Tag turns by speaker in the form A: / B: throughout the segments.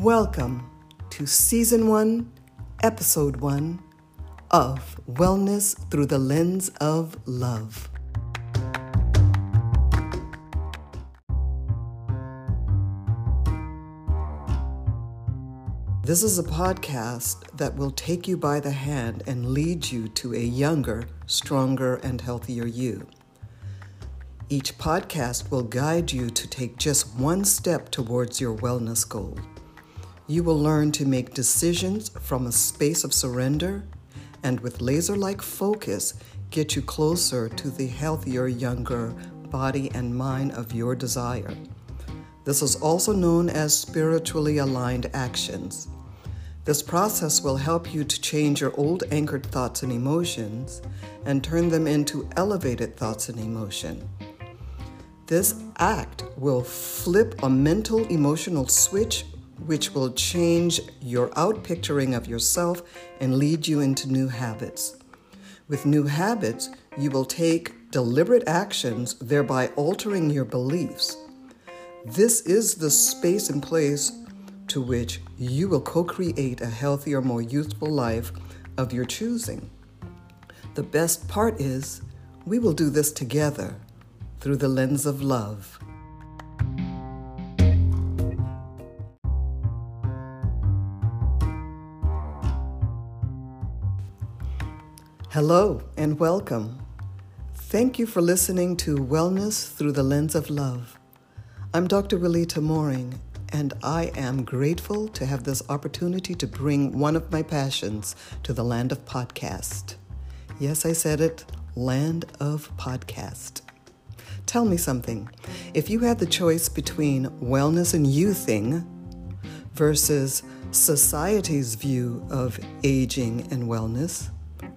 A: Welcome to Season 1, Episode 1 of Wellness Through the Lens of Love. This is a podcast that will take you by the hand and lead you to a younger, stronger, and healthier you. Each podcast will guide you to take just one step towards your wellness goal. You will learn to make decisions from a space of surrender and with laser like focus get you closer to the healthier, younger body and mind of your desire. This is also known as spiritually aligned actions. This process will help you to change your old anchored thoughts and emotions and turn them into elevated thoughts and emotion. This act will flip a mental emotional switch which will change your outpicturing of yourself and lead you into new habits. With new habits, you will take deliberate actions, thereby altering your beliefs. This is the space and place to which you will co create a healthier, more youthful life of your choosing. The best part is, we will do this together through the lens of love. Hello and welcome. Thank you for listening to Wellness Through the Lens of Love. I'm Dr. Willita Morring, and I am grateful to have this opportunity to bring one of my passions to the land of podcast. Yes, I said it land of podcast. Tell me something. If you had the choice between wellness and youthing versus society's view of aging and wellness,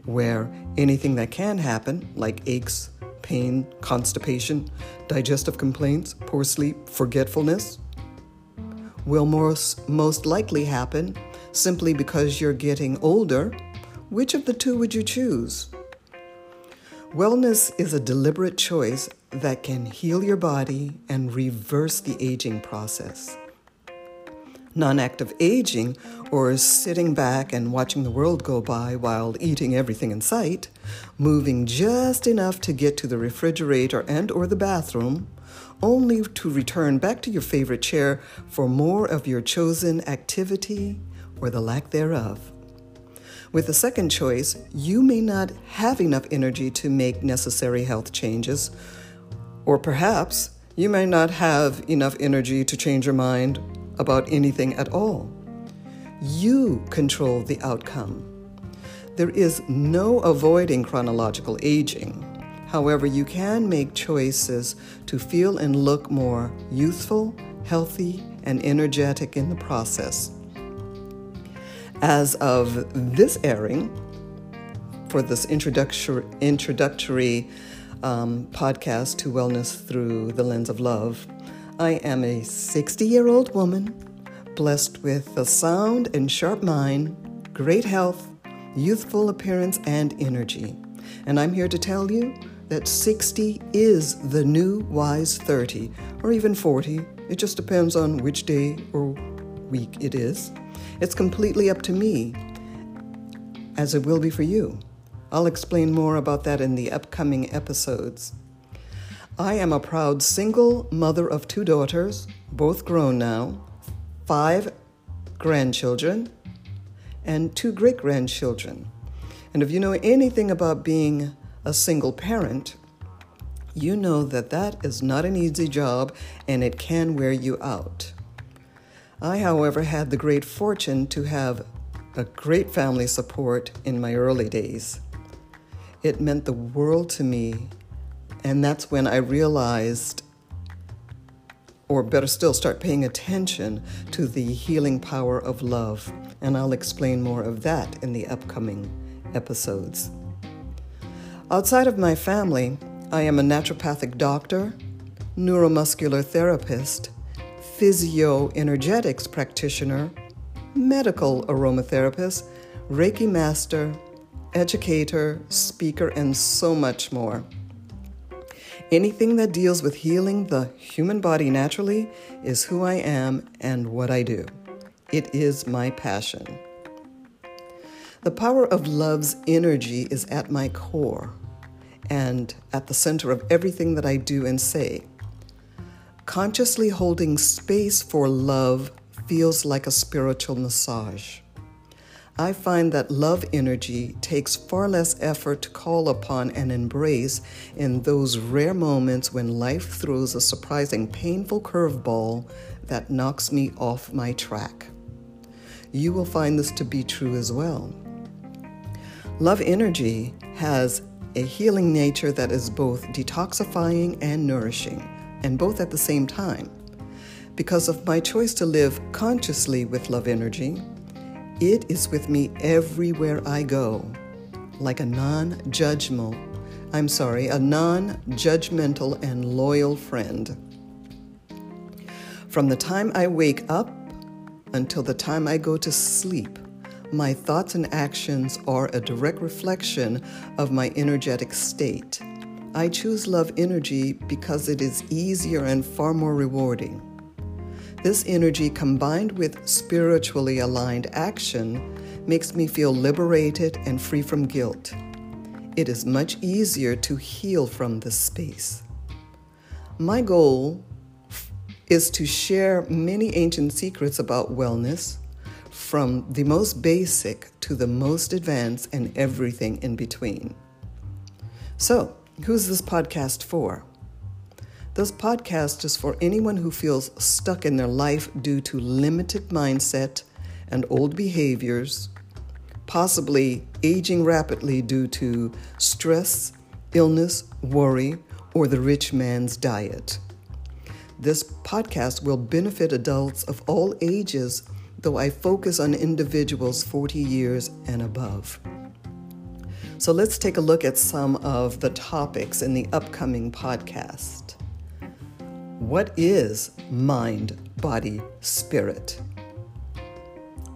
A: where anything that can happen, like aches, pain, constipation, digestive complaints, poor sleep, forgetfulness, will most, most likely happen simply because you're getting older, which of the two would you choose? Wellness is a deliberate choice that can heal your body and reverse the aging process. Non active aging, or sitting back and watching the world go by while eating everything in sight, moving just enough to get to the refrigerator and or the bathroom, only to return back to your favorite chair for more of your chosen activity or the lack thereof. With the second choice, you may not have enough energy to make necessary health changes, or perhaps you may not have enough energy to change your mind about anything at all. You control the outcome. There is no avoiding chronological aging. However, you can make choices to feel and look more youthful, healthy, and energetic in the process. As of this airing, for this introductory, introductory um, podcast to Wellness Through the Lens of Love, I am a 60 year old woman blessed with a sound and sharp mind, great health, youthful appearance, and energy. And I'm here to tell you that 60 is the new wise 30, or even 40. It just depends on which day or week it is. It's completely up to me, as it will be for you. I'll explain more about that in the upcoming episodes. I am a proud single mother of two daughters, both grown now, five grandchildren, and two great grandchildren. And if you know anything about being a single parent, you know that that is not an easy job and it can wear you out. I, however, had the great fortune to have a great family support in my early days. It meant the world to me, and that's when I realized, or better still, start paying attention to the healing power of love. And I'll explain more of that in the upcoming episodes. Outside of my family, I am a naturopathic doctor, neuromuscular therapist, physio-energetics practitioner, medical aromatherapist, Reiki master, educator, speaker, and so much more. Anything that deals with healing the human body naturally is who I am and what I do. It is my passion. The power of love's energy is at my core and at the center of everything that I do and say. Consciously holding space for love feels like a spiritual massage. I find that love energy takes far less effort to call upon and embrace in those rare moments when life throws a surprising painful curveball that knocks me off my track. You will find this to be true as well. Love energy has a healing nature that is both detoxifying and nourishing, and both at the same time. Because of my choice to live consciously with love energy, it is with me everywhere I go, like a non judgmental, I'm sorry, a non judgmental and loyal friend. From the time I wake up until the time I go to sleep, my thoughts and actions are a direct reflection of my energetic state. I choose love energy because it is easier and far more rewarding. This energy, combined with spiritually aligned action, makes me feel liberated and free from guilt. It is much easier to heal from this space. My goal is to share many ancient secrets about wellness, from the most basic to the most advanced and everything in between. So, who's this podcast for? This podcast is for anyone who feels stuck in their life due to limited mindset and old behaviors, possibly aging rapidly due to stress, illness, worry, or the rich man's diet. This podcast will benefit adults of all ages, though I focus on individuals 40 years and above. So let's take a look at some of the topics in the upcoming podcast. What is mind, body, spirit?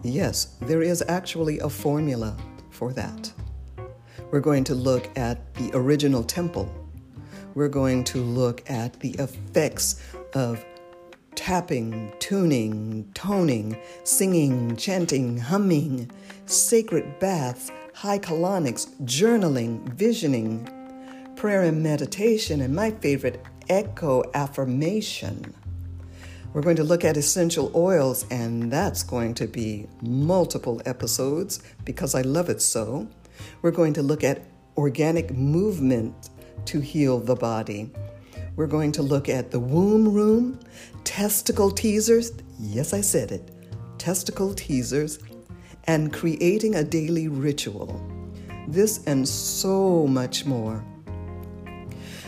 A: Yes, there is actually a formula for that. We're going to look at the original temple. We're going to look at the effects of tapping, tuning, toning, singing, chanting, humming, sacred baths, high colonics, journaling, visioning, prayer and meditation, and my favorite, echo affirmation. We're going to look at essential oils, and that's going to be multiple episodes because I love it so. We're going to look at organic movement to heal the body. We're going to look at the womb room, testicle teasers. Yes, I said it. Testicle teasers, and creating a daily ritual. This and so much more.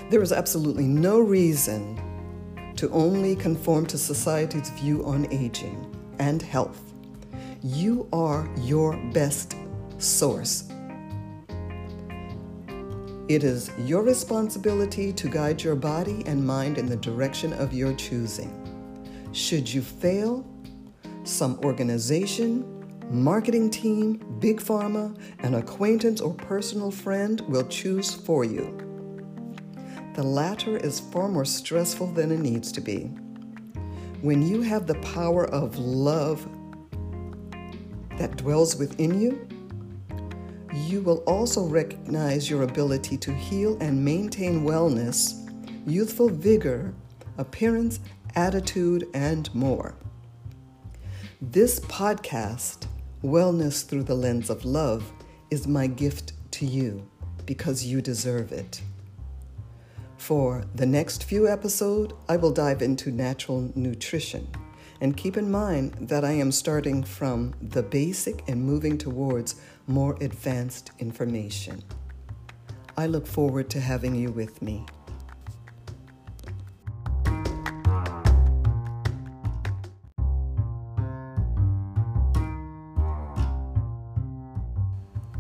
A: There is absolutely no reason to only conform to society's view on aging and health. You are your best source. It is your responsibility to guide your body and mind in the direction of your choosing. Should you fail, some organization, marketing team, big pharma, an acquaintance, or personal friend will choose for you. The latter is far more stressful than it needs to be. When you have the power of love that dwells within you, you will also recognize your ability to heal and maintain wellness, youthful vigor, appearance, attitude, and more. This podcast, Wellness Through the Lens of Love, is my gift to you because you deserve it. For the next few episodes, I will dive into natural nutrition. And keep in mind that I am starting from the basic and moving towards more advanced information. I look forward to having you with me.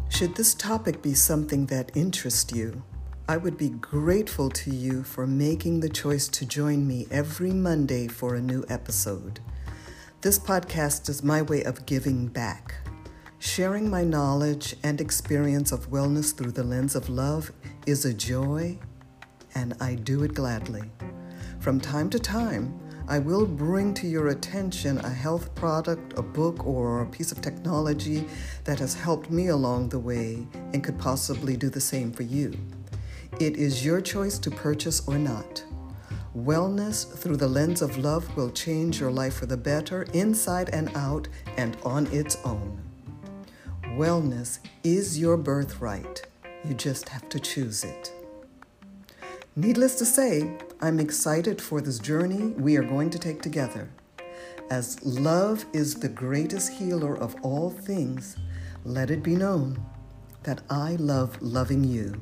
A: Should this topic be something that interests you, I would be grateful to you for making the choice to join me every Monday for a new episode. This podcast is my way of giving back. Sharing my knowledge and experience of wellness through the lens of love is a joy, and I do it gladly. From time to time, I will bring to your attention a health product, a book, or a piece of technology that has helped me along the way and could possibly do the same for you. It is your choice to purchase or not. Wellness through the lens of love will change your life for the better, inside and out, and on its own. Wellness is your birthright. You just have to choose it. Needless to say, I'm excited for this journey we are going to take together. As love is the greatest healer of all things, let it be known that I love loving you.